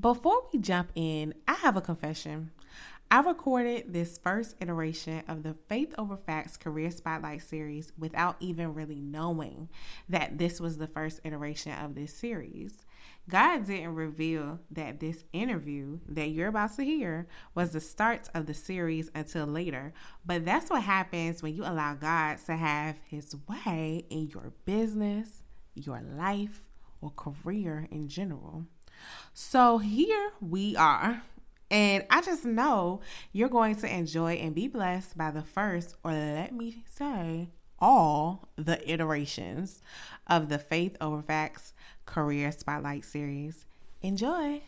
Before we jump in, I have a confession. I recorded this first iteration of the Faith Over Facts Career Spotlight series without even really knowing that this was the first iteration of this series. God didn't reveal that this interview that you're about to hear was the start of the series until later, but that's what happens when you allow God to have his way in your business, your life, or career in general. So here we are. And I just know you're going to enjoy and be blessed by the first, or let me say, all the iterations of the Faith Over Facts Career Spotlight Series. Enjoy.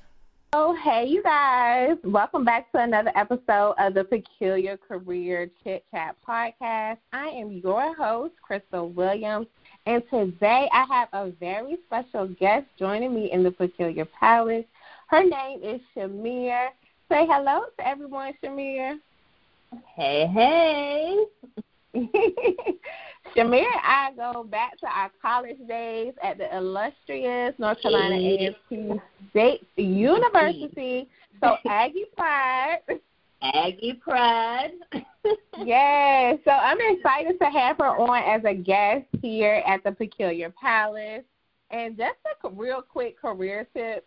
Oh, hey, you guys. Welcome back to another episode of the Peculiar Career Chit Chat Podcast. I am your host, Crystal Williams, and today I have a very special guest joining me in the Peculiar Palace. Her name is Shamir. Say hello to everyone, Shamir. Hey, hey. Shamir I go back to our college days at the illustrious North Carolina A&T State University. So Aggie Pride. Aggie Pride. yes. So I'm excited to have her on as a guest here at the Peculiar Palace. And just a real quick career tip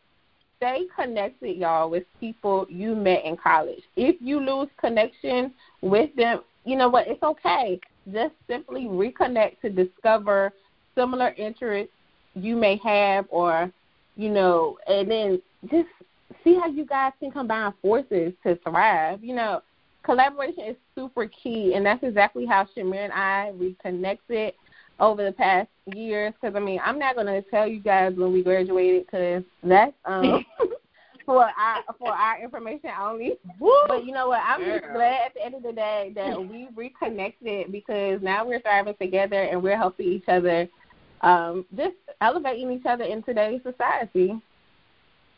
stay connected, y'all, with people you met in college. If you lose connection with them, you know what? It's okay. Just simply reconnect to discover similar interests you may have, or, you know, and then just see how you guys can combine forces to thrive. You know, collaboration is super key, and that's exactly how Shamir and I reconnected over the past years. Because I mean, I'm not going to tell you guys when we graduated, because that's um, for our for our information only. But you know what? I'm just glad at the end of the day that we reconnected because now we're thriving together and we're helping each other, um, just elevating each other in today's society.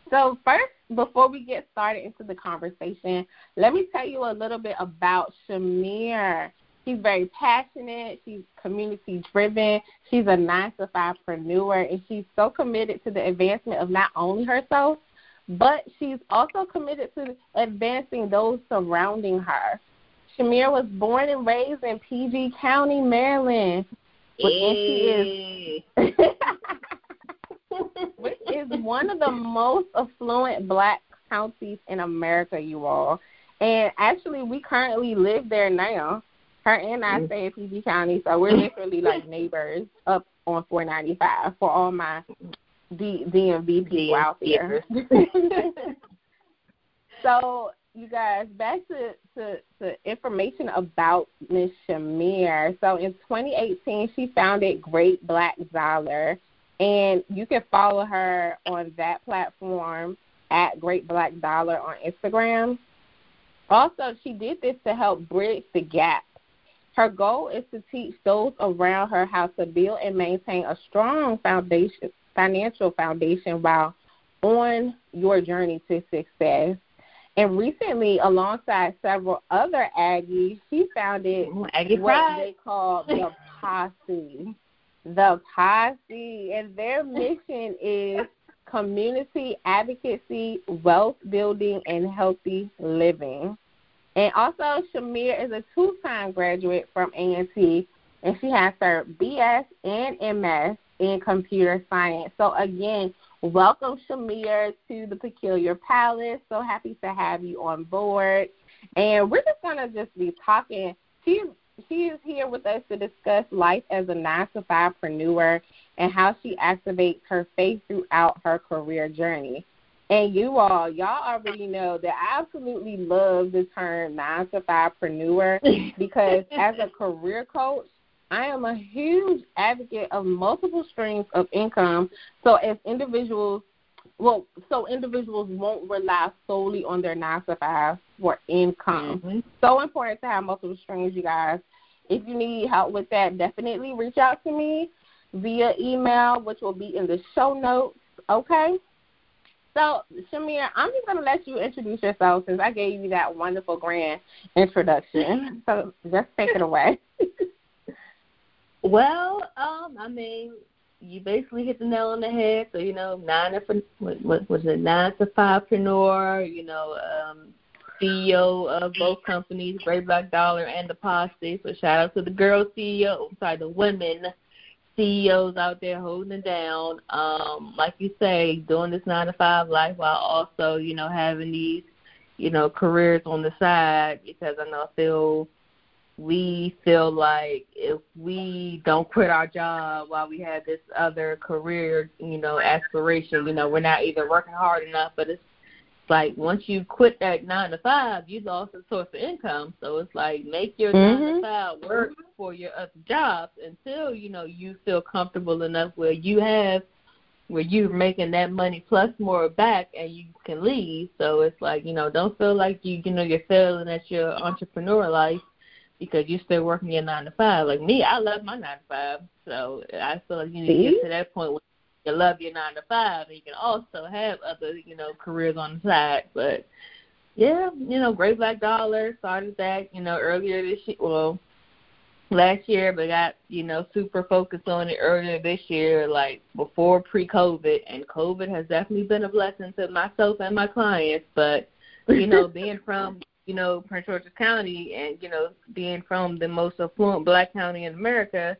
So first, before we get started into the conversation, let me tell you a little bit about Shamir. She's very passionate. She's community driven. She's a nine to five preneur, and she's so committed to the advancement of not only herself, but she's also committed to advancing those surrounding her. Shamir was born and raised in PG County, Maryland. Hey. She is is one of the most affluent black counties in America, you all. And actually, we currently live there now. Her and I stay in PG County, so we're literally like neighbors up on 495 for all my D- DMV people out there. so, you guys, back to, to, to information about Miss Shamir. So, in 2018, she founded Great Black Dollar and you can follow her on that platform at Great Black Dollar on Instagram. Also, she did this to help bridge the gap. Her goal is to teach those around her how to build and maintain a strong foundation, financial foundation while on your journey to success. And recently, alongside several other Aggies, she founded Aggie what Pride. they call the Posse the Posse, and their mission is community advocacy, wealth building, and healthy living. And also, Shamir is a two-time graduate from A&T, and she has her BS and MS in computer science. So again, welcome Shamir to the Peculiar Palace. So happy to have you on board. And we're just gonna just be talking. She she is here with us to discuss life as a nine to five preneur and how she activates her faith throughout her career journey. And you all, y'all already know that I absolutely love the term nine to five preneur because as a career coach, I am a huge advocate of multiple streams of income. So as individuals well, so individuals won't rely solely on their nine to five for income. Mhm. So important to have multiple streams, you guys. If you need help with that, definitely reach out to me via email, which will be in the show notes. Okay. So, Shamir, I'm just going to let you introduce yourself since I gave you that wonderful grand introduction. So, just take it away. Well, um, I mean, you basically hit the nail on the head. So you know, nine to what, what was it, nine to fivepreneur. You know, um, CEO of both companies, Great Black Dollar and the Posse. So shout out to the girl CEO. Sorry, the women CEOs out there holding it down. Um, like you say, doing this nine to five life while also, you know, having these, you know, careers on the side because I know I feel we feel like if we don't quit our job while we have this other career, you know, aspiration, you know, we're not either working hard enough, but it's like once you quit that nine to five, you lost a source of income. So it's like make your nine Mhm. to five work for your other jobs until you know you feel comfortable enough where you have where you're making that money plus more back and you can leave. So it's like you know don't feel like you you know you're failing at your entrepreneur life because you're still working your nine to five. Like me, I love my nine to five. So I feel like you need to get to that point where you love your nine to five and you can also have other, you know, careers on the side. But yeah, you know, Great Black Dollar started that, you know, earlier this year well last year but got, you know, super focused on it earlier this year, like before pre COVID and COVID has definitely been a blessing to myself and my clients. But, you know, being from you know, Prince George's County and, you know, being from the most affluent black county in America,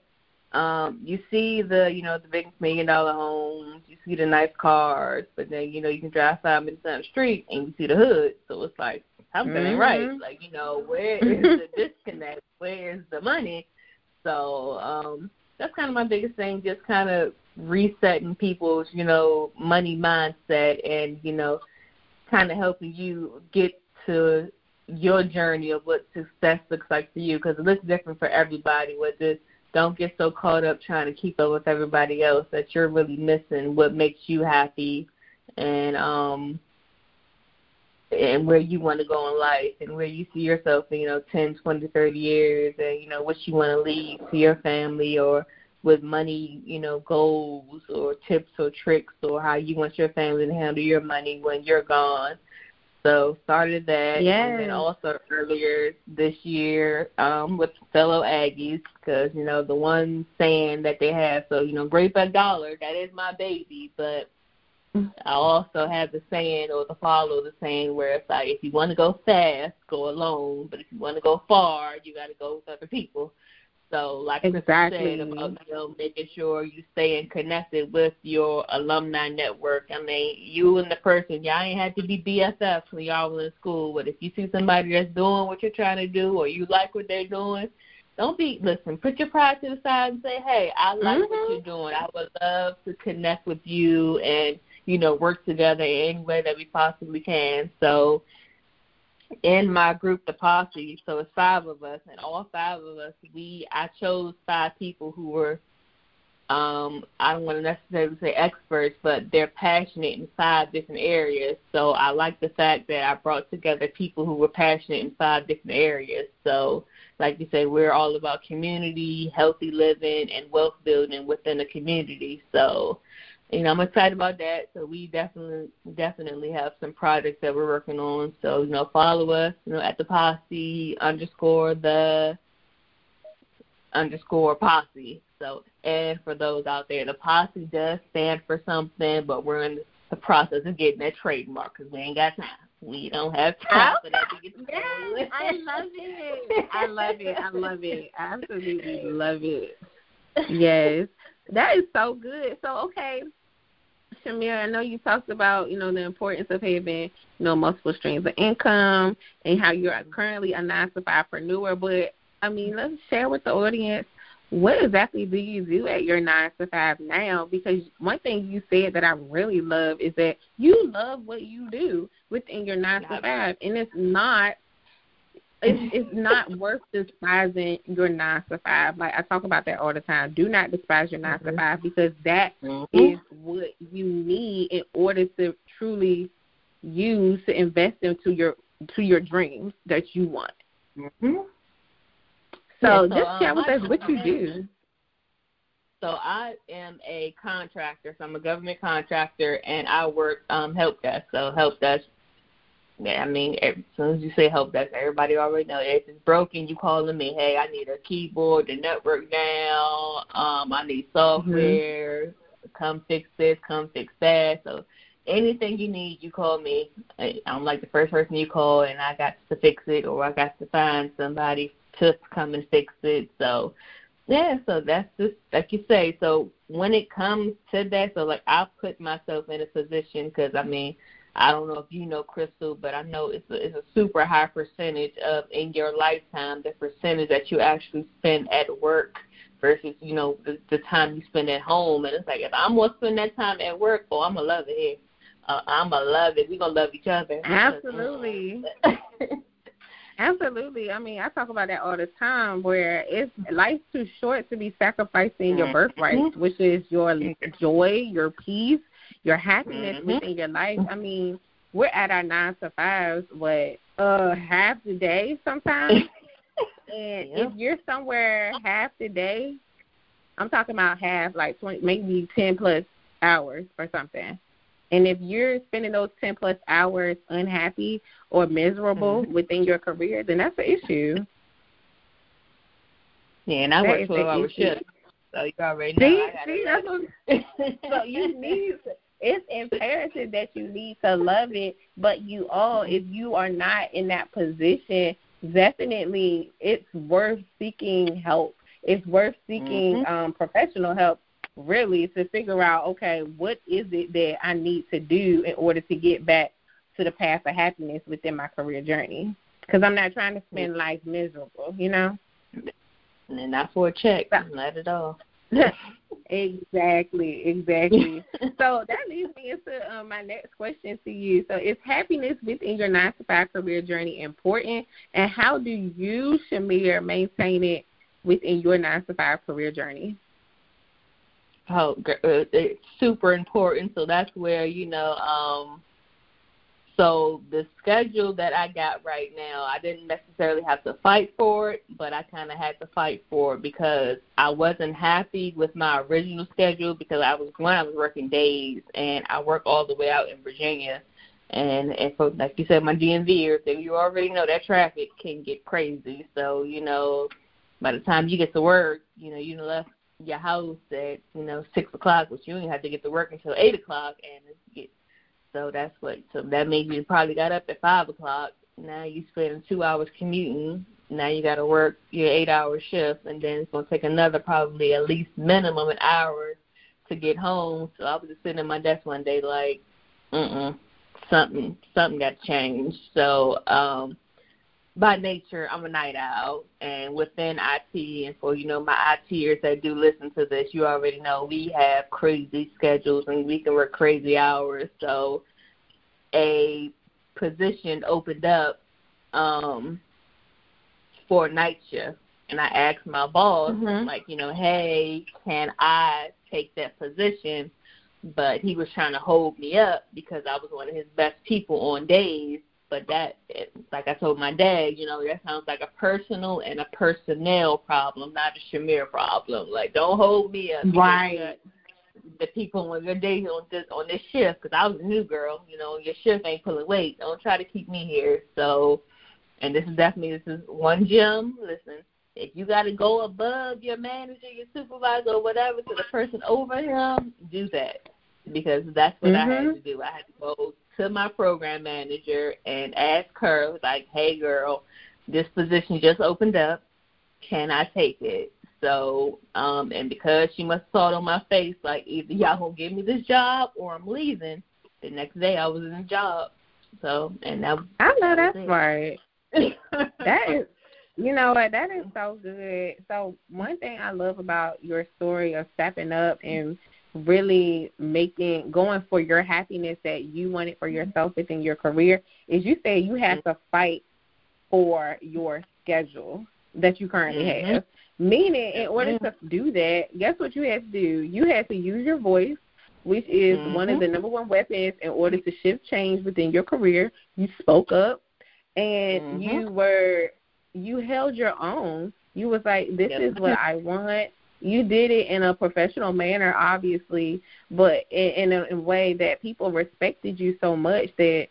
um, you see the, you know, the big million dollar homes, you see the nice cars, but then, you know, you can drive five minutes down the street and you see the hood. So it's like, something ain't right. Like, you know, where is the disconnect? Where is the money? So, um, that's kind of my biggest thing, just kind of resetting people's, you know, money mindset and, you know, kind of helping you get to your journey of what success looks like for you because it looks different for everybody. With this, don't get so caught up trying to keep up with everybody else that you're really missing what makes you happy and um and where you want to go in life and where you see yourself in, you know, ten, twenty, thirty years and, you know, what you want to leave to your family or with money, you know, goals or tips or tricks or how you want your family to handle your money when you're gone. So started that, and then also earlier this year um, with fellow Aggies, because you know the one saying that they have. So you know, Great Black Dollar, that is my baby, but I also have the saying or the follow the saying where it's like if you want to go fast, go alone, but if you want to go far, you got to go with other people. So, like Exactly. said about you know making sure you staying connected with your alumni network. I mean, you and the person, y'all ain't had to be BFFs when y'all was in school. But if you see somebody that's doing what you're trying to do, or you like what they're doing, don't be listen. Put your pride to the side and say, "Hey, I like what Mhm. you're doing. I would love to connect with you and you know work together in any way that we possibly can." So in my group, the posse, so it's five of us, and all five of us, we I chose five people who were, um, I don't want to necessarily say experts, but they're passionate in five different areas. So I like the fact that I brought together people who were passionate in five different areas. So, like you say, we're all about community, healthy living, and wealth building within the community. So, you know, I'm excited about that. So we definitely definitely have some projects that we're working on. So, you know, follow us, you know, at the posse underscore the underscore posse. So and for those out there, the posse does stand for something, but we're in the process of getting that trademark because we ain't got time. We don't have time for that to get the Yes, I love it. I love it. I love it. I absolutely love it. Yes, that is so good. So, okay, Shamir, I know you talked about you know the importance of having you know multiple streams of income and how you're currently a nine to fivepreneur. But I mean, let's share with the audience what exactly do you do at your nine to five now? Because one thing you said that I really love is that you love what you do within your nine to five, and it's not it's it's not worth despising your nine to five. Like I talk about that all the time. Do not despise your 9 mm-hmm. to five because that mm-hmm. is what you need in order to truly use to invest into your to your dreams that you want. Mm-hmm. So yeah, so, just share um, with us what you do. So I am a contractor. So I'm a government contractor, and I work um, help desk. So help desk. Yeah, I mean, as soon as you say help desk, everybody already know if it's broken, you calling me. Hey, I need a keyboard, the network down. Um, I need software. Mm-hmm. Come fix this. Come fix that. So anything you need, you call me. I'm like the first person you call, and I got to fix it, or I got to find somebody to come and fix it. So yeah, so that's just like you say. So when it comes to that, so like I put myself in a position because I mean, I don't know if you know Crystal, but I know it's a, it's a super high percentage of in your lifetime the percentage that you actually spend at work versus you know the, the time you spend at home. And it's like if I'm gonna spend that time at work, oh, I'm gonna love it here. Uh, I'm gonna love it. We gonna love each other. Absolutely. Absolutely. I mean, I talk about that all the time where it's life's too short to be sacrificing your mm-hmm. birthright, which is your joy, your peace, your happiness mm-hmm. within your life. I mean, we're at our nine to fives, what, uh, half the day sometimes. and if you're somewhere half the day, I'm talking about half, like twenty, maybe ten plus hours or something. And if you're spending those 10 plus hours unhappy or miserable mm-hmm. within your career, then that's an issue. Yeah, and I that work 12 hour shifts. So you already know. See, see that's what, so you need it's imperative that you need to love it, but you all, if you are not in that position, definitely it's worth seeking help. It's worth seeking mm-hmm. um, professional help really to figure out okay what is it that i need to do in order to get back to the path of happiness within my career journey because i'm not trying to spend life miserable you know and not for a check not at all exactly exactly so that leads me into um, my next question to you so is happiness within your nine to five career journey important and how do you shamir maintain it within your nine to five career journey Oh, uh, it's super important. So that's where you know. um so the schedule that I got right now, I didn't necessarily have to fight for it, but I kind of had to fight for it because I wasn't happy with my original schedule because I was one, I was working days and I work all the way out in Virginia, and and for like you said, my DMV, if you already know that traffic can get crazy. So you know, by the time you get to work, you know you left your house at you know six o'clock, which you only have to get to work until eight o'clock, and it's get so that's what so that means you probably got up at five o'clock. Now you spend two hours commuting. Now you got to work your eight-hour shift, and then it's gonna take another probably at least minimum an hour to get home. So I was just sitting at my desk one day like, mm mm, something something got changed. So um by nature, I'm a night owl, and within IT, and for you know my ITers that do listen to this, you already know we have crazy schedules and we can work crazy hours. So, a position opened up um, for a night shift, and I asked my boss, mm-hmm. like, you know, hey, can I take that position? But he was trying to hold me up because I was one of his best people on days but that, like I told my dad, you know, that sounds like a personal and a personnel problem, not a Shamir problem. Like, don't hold me up. Right. The people on your day on this on this shift, because I was a new girl, you know, your shift ain't pulling weight. Don't try to keep me here. So, and this is definitely this is one gem. Listen, if you got to go above your manager, your supervisor, or whatever to the person over him, do that because that's what mm-hmm. I had mm-hmm. to do. I had to go to my program manager and ask her, like, hey, girl, this position just opened up. Can I take it? So, um, and because she must have saw it on my face, like, either y'all gonna give me this job or I'm leaving. The next day I was in a job. So, and that I know that's right. that is, you know what, that is so good. So, one thing I love about your story of stepping up and really making going for your happiness that you wanted for yourself within your career is you say you had to fight for your schedule that you currently mm-hmm. have. Meaning, in order to do that, guess what you had to do? You had to use your voice, which is mm-hmm. one of the number one weapons in order to shift change within your career. You spoke up, and mm-hmm. you were you held your own. You was like, "This yep. is what I want." You did it in a professional manner, obviously, but in, in a, in a way that people respected you so much that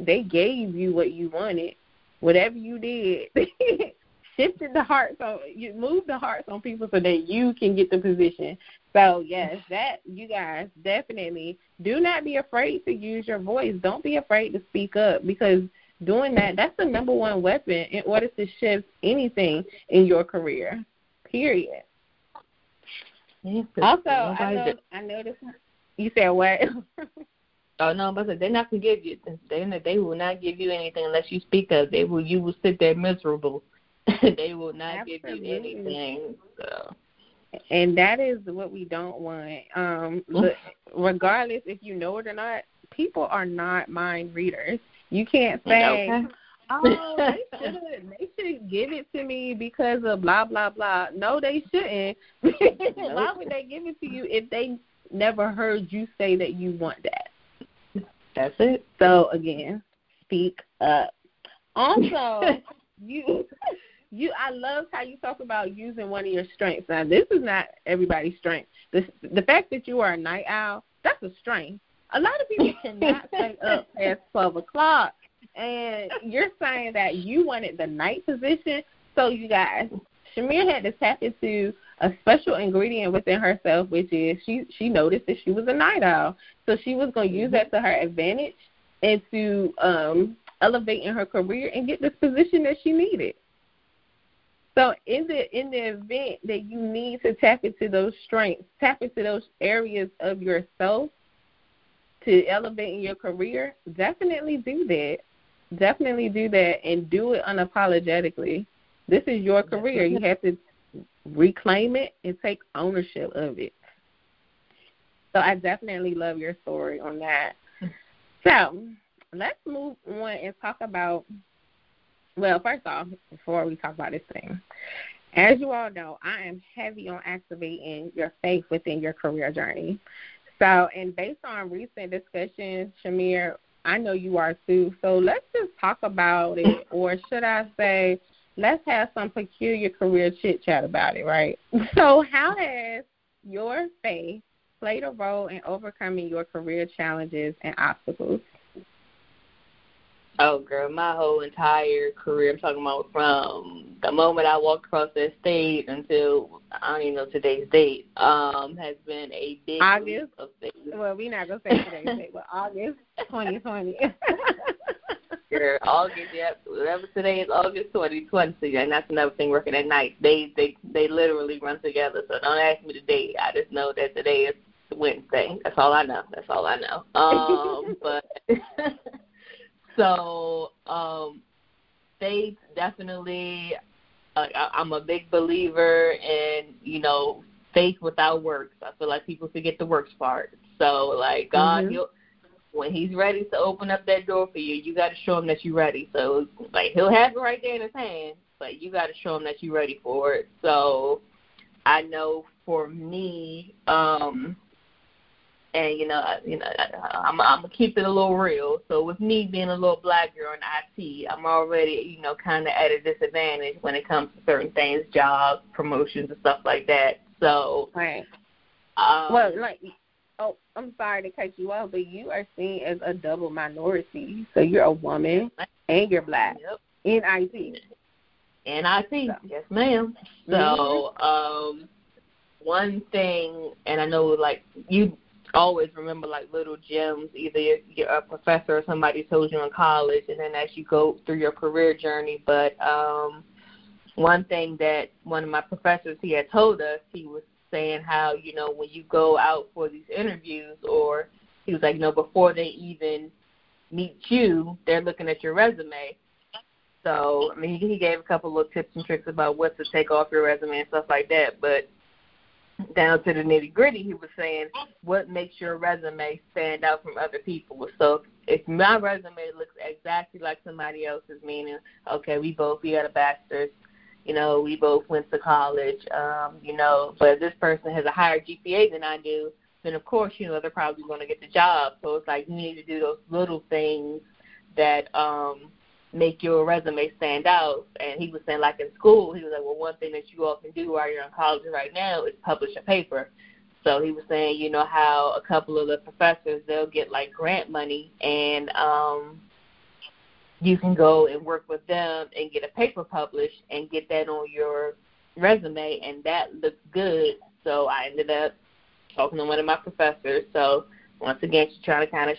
they gave you what you wanted. Whatever you did, shifted the hearts on you moved the hearts on people so that you can get the position. So yes, that you guys definitely do not be afraid to use your voice. Don't be afraid to speak up because doing that that's the number one weapon in order to shift anything in your career. Period. Also, I know I noticed you said what? Oh no, but they're not gonna give you. They they will not give you anything unless you speak up. They will. You will sit there miserable. they will not Absolutely. give you anything. So. And that is what we don't want. Um, regardless if you know it or not, people are not mind readers. You can't say, okay. "Oh, they should they should give it to me because of blah blah blah." No, they shouldn't. Why would they give it to you if they never heard you say that you want that? That's it. So again, speak up. Also, you you I love how you talk about using one of your strengths. Now this is not everybody's strength. The the fact that you are a night owl, that's a strength. A lot of people cannot stay up past twelve o'clock. And you're saying that you wanted the night position. So you guys, Shamir had to tap into a special ingredient within herself, which is she she noticed that she was a night owl. So she was gonna use that to her advantage and to um elevate in her career and get this position that she needed. So in the in the event that you need to tap into those strengths, tap into those areas of yourself to elevate in your career, definitely do that. Definitely do that and do it unapologetically. This is your career. You have to reclaim it and take ownership of it. So I definitely love your story on that. So let's move on and talk about well, first off, before we talk about this thing, as you all know, I am heavy on activating your faith within your career journey. So, and based on recent discussions, Shamir, I know you are too. So let's just talk about it, or should I say, let's have some peculiar career chit chat about it, right? So, how has your faith played a role in overcoming your career challenges and obstacles? Oh, girl, my whole entire career, I'm talking about from the moment I walked across that stage until, I don't even know today's date, um, has been a big August. Well, we're not going to say today's date, but August 2020. girl, August, yep. Whatever today is August 2020, and that's another thing working at night. They, they, they literally run together, so don't ask me the date. I just know that today is Wednesday. That's all I know. That's all I know. Um, but... So um, faith definitely. Uh, I, I'm a big believer in you know faith without works. I feel like people forget the works part. So like God, mm-hmm. he'll when He's ready to open up that door for you, you got to show Him that you're ready. So like He'll have it right there in His hand, but you got to show Him that you're ready for it. So I know for me, um, and you know, you know, I'm I'm gonna keep it a little real. So with me being a little black girl in IT, I'm already you know kind of at a disadvantage when it comes to certain things, jobs, promotions, and stuff like that. So, right. Um, well, like, oh, I'm sorry to cut you off, but you are seen as a double minority. So you're a woman and you're black yep. in IT. In IT, so. yes, ma'am. So, mm-hmm. um, one thing, and I know like you always remember like little gems. Either you're a professor or somebody told you in college, and then as you go through your career journey. But um, one thing that one of my professors he had told us, he was saying how you know when you go out for these interviews, or he was like, you know, before they even meet you, they're looking at your resume. So I mean, he, he gave a couple of little tips and tricks about what to take off your resume and stuff like that. But down to the nitty gritty, he was saying what makes your resume stand out from other people. So if my resume looks exactly like somebody else's. Meaning, okay, we both we got a bachelor's, you know, we both went to college, um, you know, but this person has a higher GPA than I do, then of course, you know, they're probably going to get the job. So it's like you need to do those little things that um make your resume stand out. And he was saying, like in school, he was like, well, one thing that you all can do while you're in college right now is publish a paper. So he was saying, you know, how a couple of the professors they'll get like grant money and um you can go and work with them and get a paper published and get that on your resume and that looks good. So I ended up talking to one of my professors. So once again, she's trying to kind of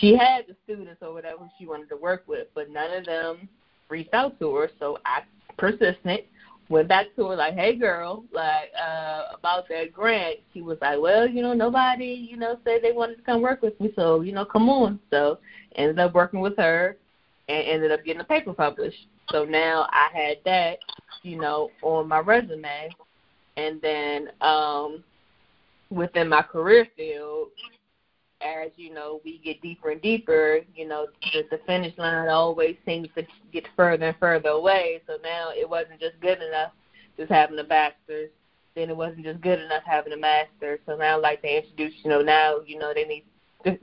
she had the students or whatever she wanted to work with, but none of them reached out to her. So I persistent went back to her like, "Hey, girl, like uh about that grant." She was like, "Well, you know, nobody, you know, said they wanted to come work with me, so you know, come on." So ended up working with her and ended up getting a paper published. So now I had that, you know, on my resume, and then um within my career field, as you know we get deeper and deeper, you know the, the finish line always seems to get further and further away. So now it wasn't just good enough just having a bachelor's. Then it wasn't just good enough having a master's. So now, like they introduce, you know, now you know they need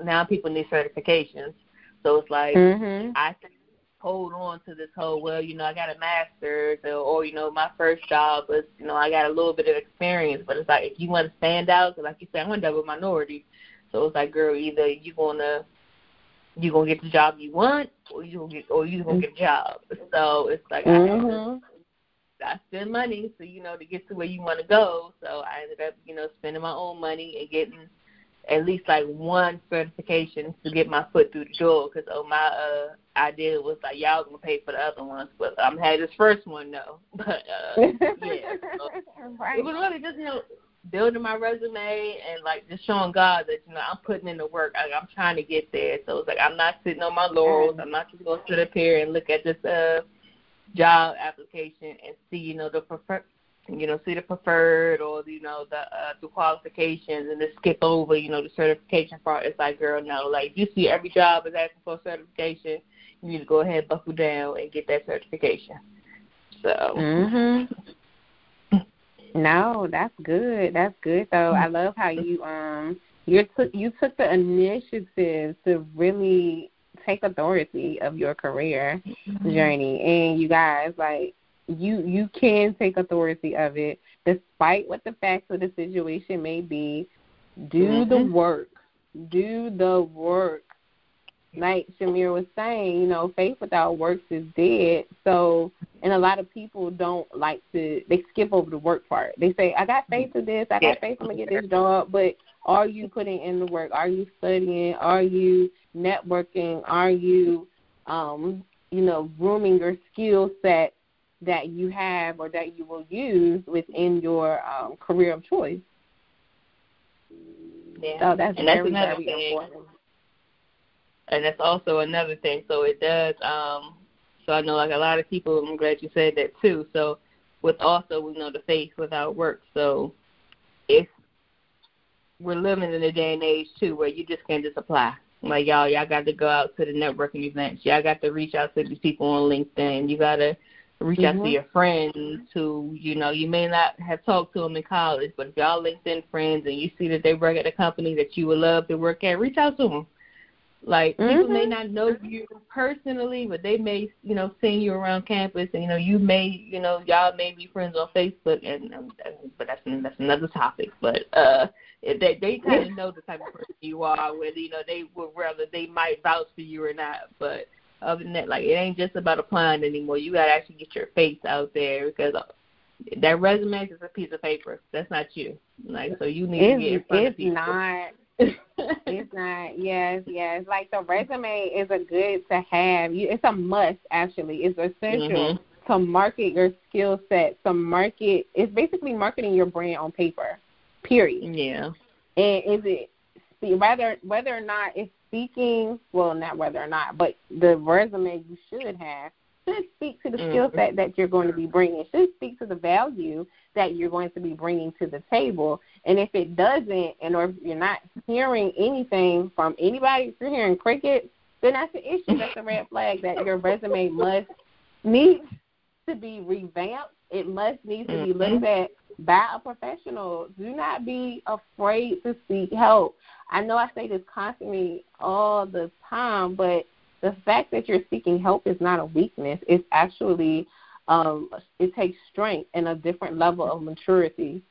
now people need certifications. So it's like mm-hmm. I think hold on to this whole well, you know, I got a master's or, or you know, my first job was, you know, I got a little bit of experience, but it's like if you want to stand out, cause like you said, I'm a double minority, so it's like, girl, either you gonna you gonna get the job you want, or you gonna get or you gonna get a job. So it's like mm-hmm. I, I spend money, so you know, to get to where you want to go. So I ended up, you know, spending my own money and getting at least like one certification to get my foot through the door. Because oh, my uh idea was like y'all gonna pay for the other ones, but I'm had this first one though. But uh, yeah, so right. it was really just you know building my resume and like just showing God that you know I'm putting in the work. I, I'm trying to get there. So it's like I'm not sitting on my laurels. I'm not just going to sit up here and look at this uh job application and see you know the prefer you know see the preferred or you know the uh, the qualifications and just skip over you know the certification part. It's like girl, no, like you see every job is asking for certification. You need to go ahead, buckle down, and get that certification. So. Mhm. No, that's good. That's good though. I love how you um you took you took the initiative to really take authority of your career mm-hmm. journey and you guys like you you can take authority of it despite what the facts of the situation may be. Do mm-hmm. the work. Do the work like Shamir was saying, you know, faith without works is dead. So, and a lot of people don't like to, they skip over the work part. They say, I got faith in this, I got faith I'm going to get this job, but are you putting in the work? Are you studying? Are you networking? Are you, um, you know, grooming your skill set that you have or that you will use within your um, career of choice? Yeah. So that's and very, that's very thing. important and that's also another thing. So it does. Um, so I know like a lot of people. I'm glad you said that too. So with also we know the faith without work. So if we're living in a day and age too where you just can't just apply. Like y'all, y'all got to go out to the networking events. Y'all got to reach out to these people on LinkedIn. You got to reach mm-hmm. out to your friends who you know you may not have talked to them in college, but if y'all LinkedIn friends and you see that they work at a company that you would love to work at, reach out to them like mm-hmm. people may not know you personally, but they may, you know, see you around campus, and you know, you may, you know, y'all may be friends on Facebook, and um, but that's that's another topic. But uh, they they kind of know the type of person you are, whether you know they would rather they might vouch for you or not. But other than that, like it ain't just about applying anymore. You gotta actually get your face out there because uh, that resume is a piece of paper. That's not you. Like so, you need it's, to get in front it's of people. not it's not. Yes, yes. Like the resume is a good to have. You, it's a must. Actually, it's essential mm-hmm. to market your skill set. To market, it's basically marketing your brand on paper. Period. Yeah. And is it see whether whether or not it's speaking? Well, not whether or not, but the resume you should have should speak to the mm-hmm. skill set that you're going to be bringing. It should speak to the value that you're going to be bringing to the table. And if it doesn't, and or if you're not hearing anything from anybody, if you're hearing crickets, then that's an issue. That's a red flag that your resume must need to be revamped. It must need to be looked Mhm. at by a professional. Do not be afraid to seek help. I know I say this constantly all the time, but the fact that you're seeking help is not a weakness. It's actually um, it takes strength and a different level of maturity.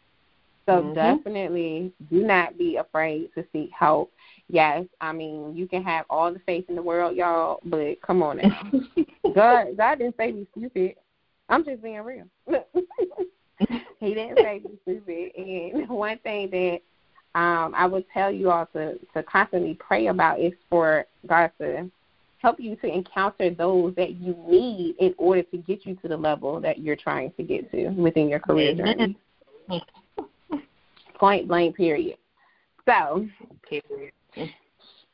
So Mhm. definitely do not be afraid to seek help. Yes, I mean you can have all the faith in the world, y'all, but come on now. God God didn't say be stupid. I'm just being real. he didn't say be stupid. And one thing that um I would tell you all to, to constantly pray about is for God to help you to encounter those that you need in order to get you to the level that you're trying to get to within your career journey. Point blank period. So Period.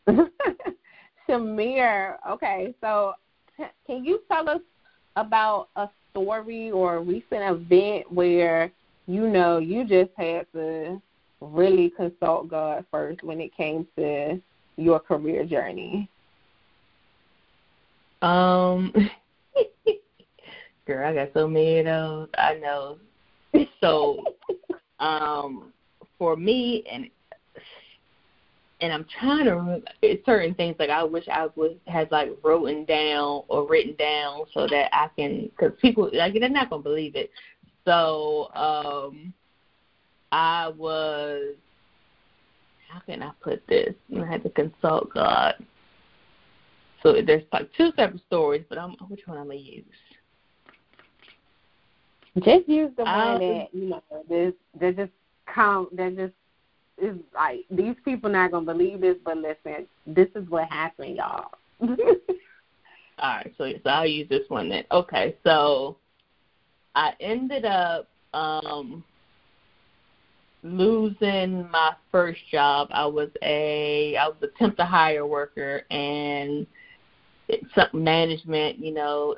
Shamir, okay, so t- can you tell us about a story or a recent event where you know you just had to really consult God first when it came to your career journey? Um, girl, I got so many of those. I know. So, um, for me, and and I'm trying to it's certain things like I wish I would have like written down or written down so that I can because people like they're not gonna believe it. So, um, I was. How can I put this? I had to consult God. So there's like two separate stories, but I'm which one I'm gonna use? Just use the Um, one that you know this that just come that just is like these people not gonna believe this, but listen, this is what happened, y'all. All right, so, so I'll use this one then. Okay, so I ended up um losing my first job. I was a I was a temp to hire worker and management, you know,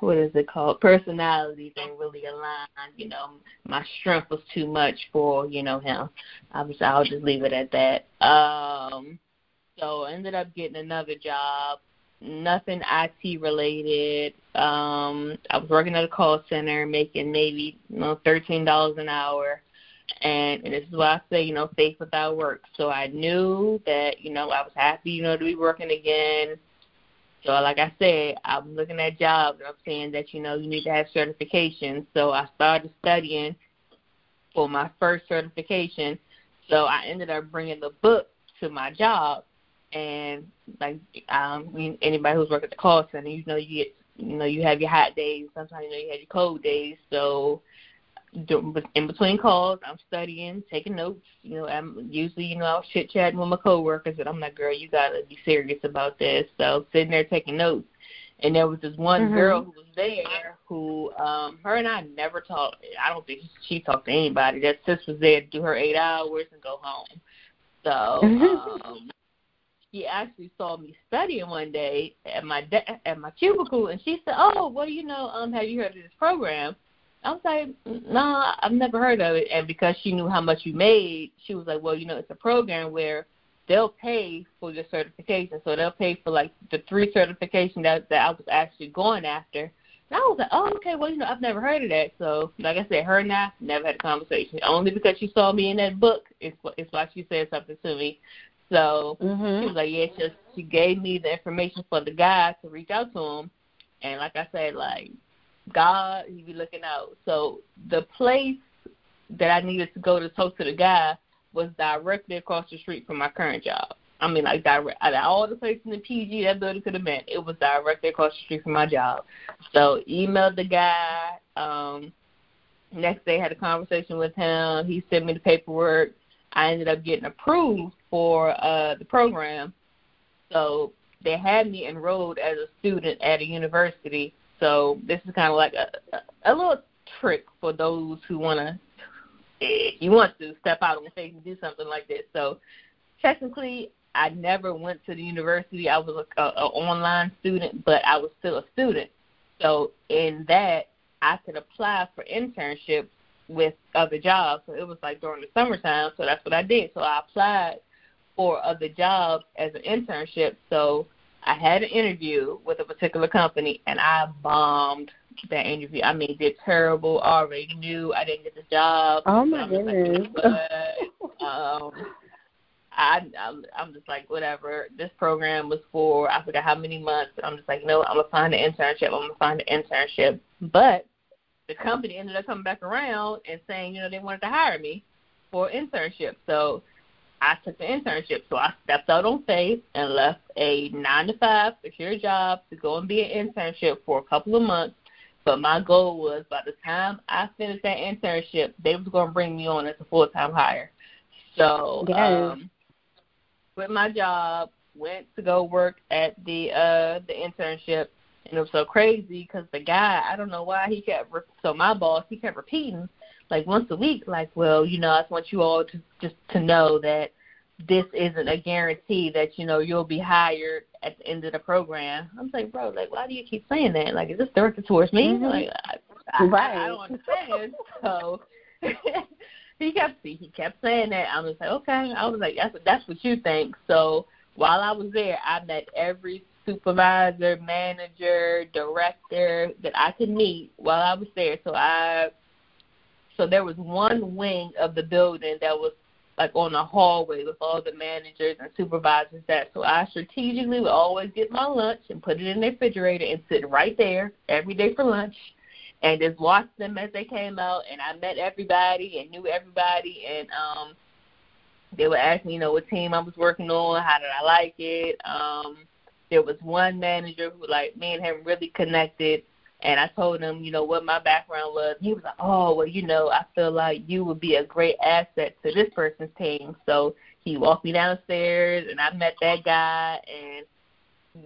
what is it called? Personalities ain't really aligned. You know, my strength was too much for you know him. I was I'll just leave it at that. Um, so I ended up getting another job, nothing IT related. Um, I was working at a call center, making maybe you know thirteen dollars an hour. And, and this is why I say, you know, faith without work. So I knew that, you know, I was happy, you know, to be working again. So like I said, I'm looking at jobs and I'm saying that, you know, you need to have certifications. So I started studying for my first certification. So I ended up bringing the book to my job. And like um, anybody who's working at the call center, you know, you get, you know, you have your hot days. Sometimes you know you have your cold days. So in between calls, I'm studying, taking notes. You know, I'm usually, you know, I was chit chatting with my coworkers, and I'm like, girl, you gotta be serious about this. So sitting there taking notes, and there was this one Mhm. girl who was there who, um, her and I never talked. I don't think she talked to anybody. That sis was there to do her eight hours and go home. So um, she actually saw me studying one day at my de- at my cubicle, and she said, "Oh, well, you know, um, have you heard of this program?" I was like, no, I've never heard of it. And because she knew how much you made, she was like, well, you know, it's a program where they'll pay for your certification. So they'll pay for like the three certification that that I was actually going after. And I was like, oh, okay, well, you know, I've never heard of that. So, like I said, her and I never had a conversation. Only because she saw me in that book, it's, it's why she said something to me. So Mhm. she was like, yeah, she, she gave me the information for the guy to reach out to him. And like I said, like, God, he be looking out. So the place that I needed to go to talk to the guy was directly across the street from my current job. I mean, like direct out of all the places in the PG that building could have been, it was directly across the street from my job. So emailed the guy. Um, next day had a conversation with him. He sent me the paperwork. I ended up getting approved for uh the program. So they had me enrolled as a student at a university. So this is kind of like a, a, little trick for those who want to, you want to step out on faith and do something like this. So technically, I never went to the university. I was a, a, a online student, but I was still a student. So in that, I could apply for internships with other jobs. So it was like during the summertime. So that's what I did. So I applied four other jobs as an internship. So I had an interview with a particular company, and I bombed that interview. I mean, did terrible. I already knew I didn't get the job. Oh my goodness. Like, um, I I'm, I'm just like whatever. This program was for I forgot how many months, but I'm just like no, I'm gonna find an internship. I'm gonna find an internship. But the company ended up coming back around and saying you know they wanted to hire me for an internship. So I took the internship. So I stepped out on faith and left a nine to five secure job to go and be an internship for a couple of months. But my goal was by the time I finished that internship, they was going to bring me on as a full time hire. So yes. um, quit my job, went to go work at the uh the internship, and it was so crazy because the guy, I don't know why he kept re- so my boss he kept repeating like once a week, like, well, you know, I just want you all to just to know that this isn't a guarantee that you know you'll be hired at the end of the program. I'm like, bro, like, why do you keep saying that? Like, is this directed towards me? Mm-hmm. Like, I, I, right. I, I don't understand. so he kept he kept saying that. I was like, okay. I was like, that's that's what you think. So while I was there, I met every supervisor, manager, director that I could meet while I was there. So I so there was one wing of the building that was like on a hallway with all the managers and supervisors that so I strategically would always get my lunch and put it in the refrigerator and sit right there every day for lunch and just watched them as they came out. And I met everybody and knew everybody. And um they would ask me, you know, what team I was working on, how did I like it. Um there was one manager who like me and him really connected and I told him, you know, what my background was. He was like, Oh, well, you know, I feel like you would be a great asset to this person's team so he walked me downstairs and I met that guy and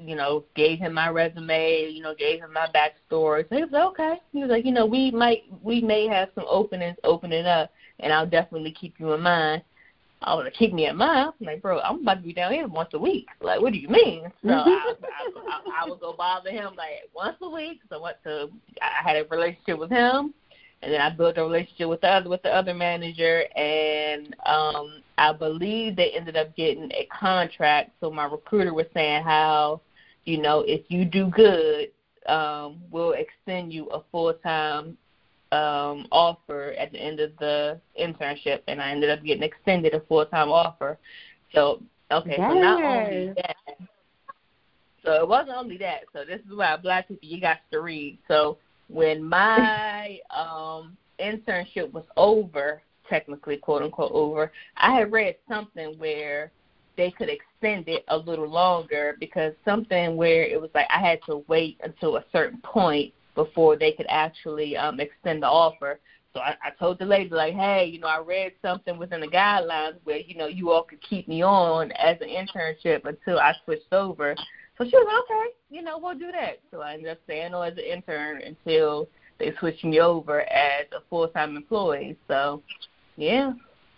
you know, gave him my resume, you know, gave him my backstory. So he was like, okay. He was like, you know, we might, we may have some openings opening up, and I'll definitely keep you in mind. I was like, keep me in mind. I'm like, bro, I'm about to be down here once a week. Like, what do you mean? So I, I, I, I would go bother him like once a week. So I went to, I had a relationship with him and then I built a relationship with the other with the other manager, and um, I believe they ended up getting a contract. So my recruiter was saying how, you know, if you do good, um, we'll extend you a full time um, offer at the end of the internship, and I ended up getting extended a full time offer. So okay, yes. so not only that. So it wasn't only that. So this is why black people you got to read. So when my um internship was over, technically quote unquote over, I had read something where they could extend it a little longer because something where it was like I had to wait until a certain point before they could actually um extend the offer. So I, I told the lady like, hey, you know, I read something within the guidelines where you know you all could keep me on as an internship until I switched over. So she was like, okay, you know, we'll do that. So I ended up staying on as an intern until they switched me over as a full time employee. So yeah,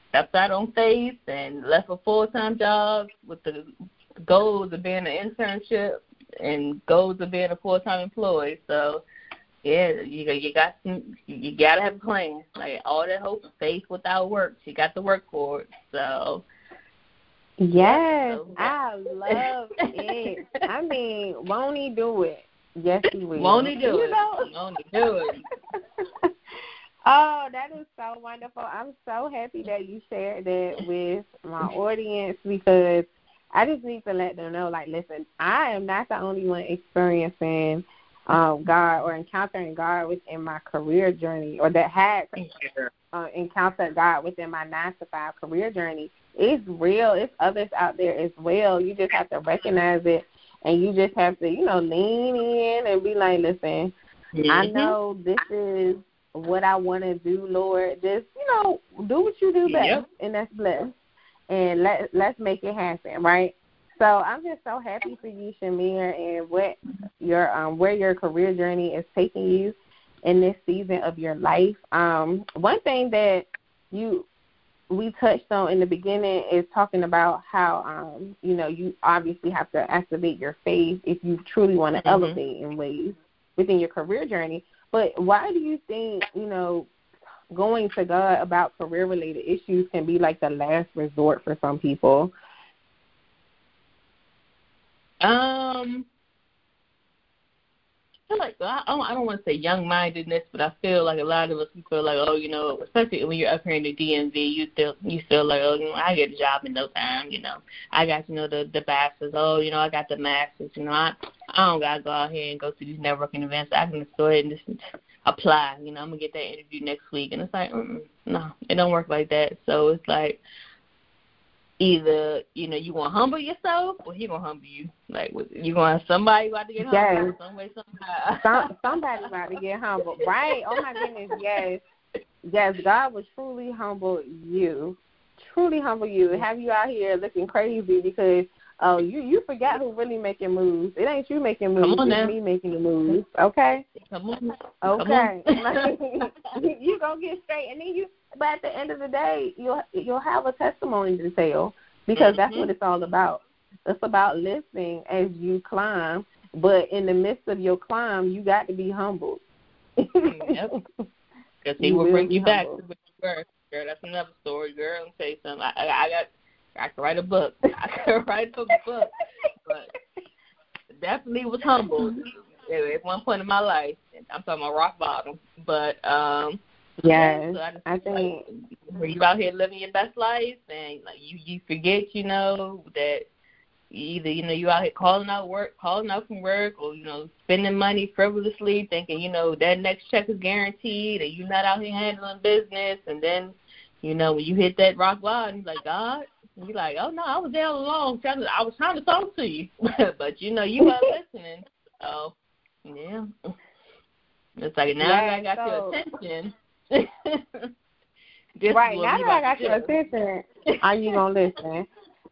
stepped out on faith and left a full time job with the goals of being an internship and goals of being a full time employee. So yeah, you you got some, you gotta have a plan. Like all that hope and faith without work, you got to work for it. So Yes, I love it. I mean, won't he do it? Yes, he will. Won't he do you it? Know? Won't he do it? oh, that is so wonderful. I'm so happy that you shared that with my audience because I just need to let them know, like, listen, I am not the only one experiencing um, God or encountering God within my career journey, or that had uh, encountered God within my nine to five career journey it's real. It's others out there as well. You just have to recognize it, and you just have to, you know, lean in and be like, listen, mm-hmm. I know this is what I want to do, Lord. Just you know, do what you do best, yep. and that's blessed. And let let's make it happen, right? So I'm just so happy for you, Shamir, and what your um where your career journey is taking you in this season of your life. Um, one thing that you we touched on in the beginning is talking about how um, you know you obviously have to activate your faith if you truly want to mm-hmm. elevate in ways within your career journey. But why do you think you know going to God about career related issues can be like the last resort for some people? Um, I feel like I don't, I don't want to say young mindedness, but I feel like a lot of us we feel like, oh, you know, especially when you're up here in the DMV, you feel you feel like, oh, you know, I get a job in no time. You know, I got you know the the bachelors. Oh, you know, I got the masters. You know, I I don't gotta go out here and go to these networking events. I can just go ahead and just apply. You know, I'm gonna get that interview next week, and it's like, mm no, it don't work like that. So it's like either you know you gonna humble yourself or he gonna humble you. Like you gonna somebody about to get humbled yes. some way somehow. Some, somebody about to get humbled, right? Oh my goodness, yes, yes. God will truly humble you, truly humble you, have you out here looking crazy because oh you you forgot who really making moves. It ain't you making moves, Come it's now. me making the moves. Okay. Come on. Okay. Come on. you gonna get straight, and then you but at the end of the day, you'll you'll have a testimony to tell because mm-hmm. that's what it's all about. It's about listening as you climb, but in the midst of your climb, you got to be humbled. yep. Because he will bring you back to where you were. Girl, that's another story, girl. Let me tell you something. I, I, I got, I could write a book. I could write a book, but definitely was humbled at one point in my life. I'm talking about rock bottom, but um Yes, so I, I think like, you out here living your best life, and like you you forget, you know, that either you know you out here calling out work, calling out from work, or you know spending money frivolously, thinking you know that next check is guaranteed, and you're not out here handling business, and then you know when you hit that rock bottom, you're like God, you're like, oh no, I was there all along, trying to, I was trying to talk to you, but you know you weren't listening. So yeah, it's like now yeah, I got so, your attention right now that I got your attention, are you gonna listen?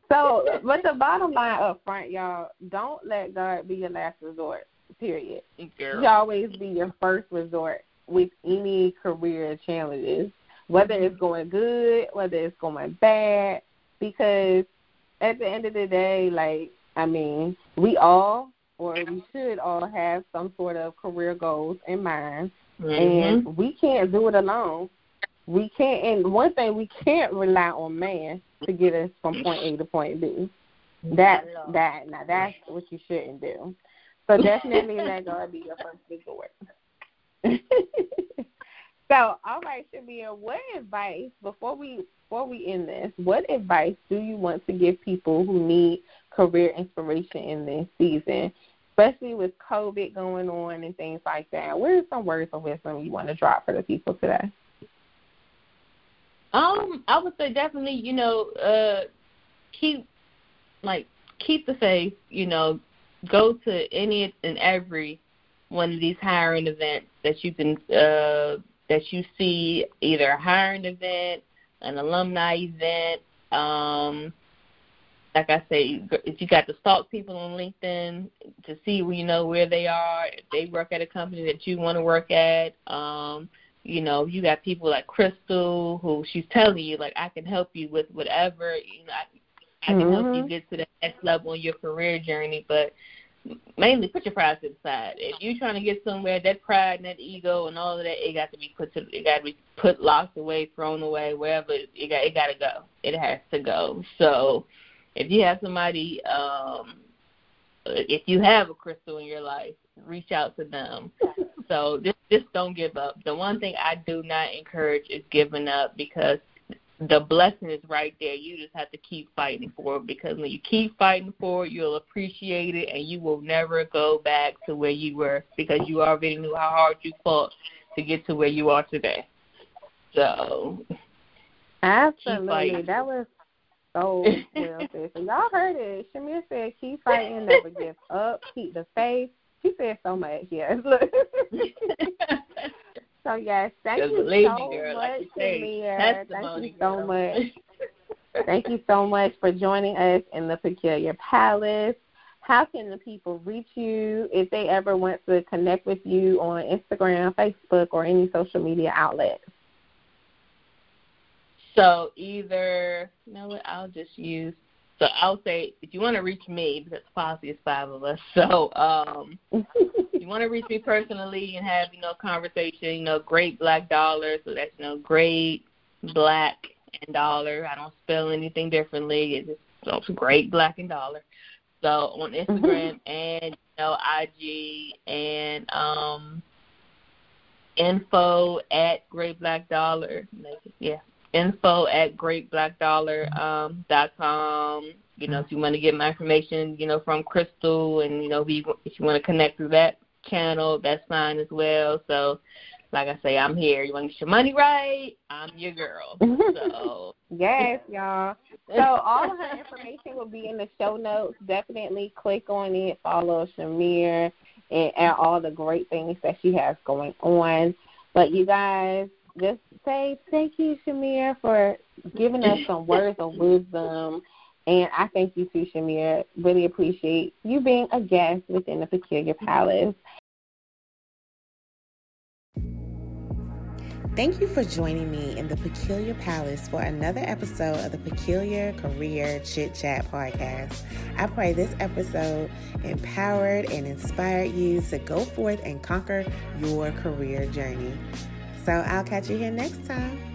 So, but the bottom line up front, y'all, don't let God be your last resort. Period. Girl. He always be your first resort with any career challenges, whether it's going good, whether it's going bad, because at the end of the day, like I mean, we all or we should all have some sort of career goals in mind Mm-hmm. And we can't do it alone. We can't. And one thing we can't rely on man to get us from point A to point B. That that now that's what you shouldn't do. So definitely let God be your first resort. so all right, Shamia, what advice before we before we end this? What advice do you want to give people who need career inspiration in this season? especially with COVID going on and things like that. What are some words of wisdom you want to drop for the people today? Um, I would say definitely, you know, uh, keep like keep the faith. You know, go to any and every one of these hiring events that you can uh, that you see, either a hiring event, an alumni event. Um, like I say, if you got to stalk people on LinkedIn to see you know where they are, if they work at a company that you want to work at, um, you know, you got people like Crystal who she's telling you like I can help you with whatever, you know, I, I can mm-hmm. help you mm-hmm. get to the next level in your career journey, but mainly put your pride to the side. If you're trying to get somewhere, that pride and that ego and all of that, it got to be put to, it got to be put locked away, thrown away, wherever it got, it got to go. It has to go. So if you have somebody, um, if you have a crystal in your life, reach out to them. So just just don't give up. The one thing I do not encourage is giving up because the blessing is right there. You just have to keep fighting for it because when you keep fighting for it, you'll appreciate it and you will never go back to where you were because you already knew how hard you fought to get to where you are today. So Absolutely. That was so well said. So y'all heard it. Shamir said, keep fighting, never give up, keep the faith. She said so much, yes. Look. so yes, thank Just you so girl, much, like. Thank you so much. thank you so much for joining us in the Peculiar Palace. How can the people reach you if they ever want to connect with you on Instagram, Facebook, or any social media outlet? So either you know what, I'll just use so I'll say if you want to reach me, because policy is five of us. So um if you want to reach me personally and have, you know, conversation, you know, great black dollar, so that's you know, great black and dollar. I don't spell anything differently. It's just so it's great black and dollar. So on Instagram and you know IG and um info at Great Black Dollar. Yeah, info at Great Black Dollar um, dot com. You know, if you want to get my information, you know, from Crystal, and you know, if you, if you want to connect through that channel, that's fine as well. So, like I say, I'm here. You want to get your money right? I'm your girl. So yes, y'all. So all of her information will be in the show notes. Definitely click on it. Follow Shamir and, and all the great things that she has going on. But you guys, just say thank you, Shamir, for giving us some words of wisdom. And I thank you too, Shamir. Really appreciate you being a guest within the Peculiar Palace. Thank you for joining me in the Peculiar Palace for another episode of the Peculiar Career Chit Chat podcast. I pray this episode empowered and inspired you to go forth and conquer your career journey. So I'll catch you here next time.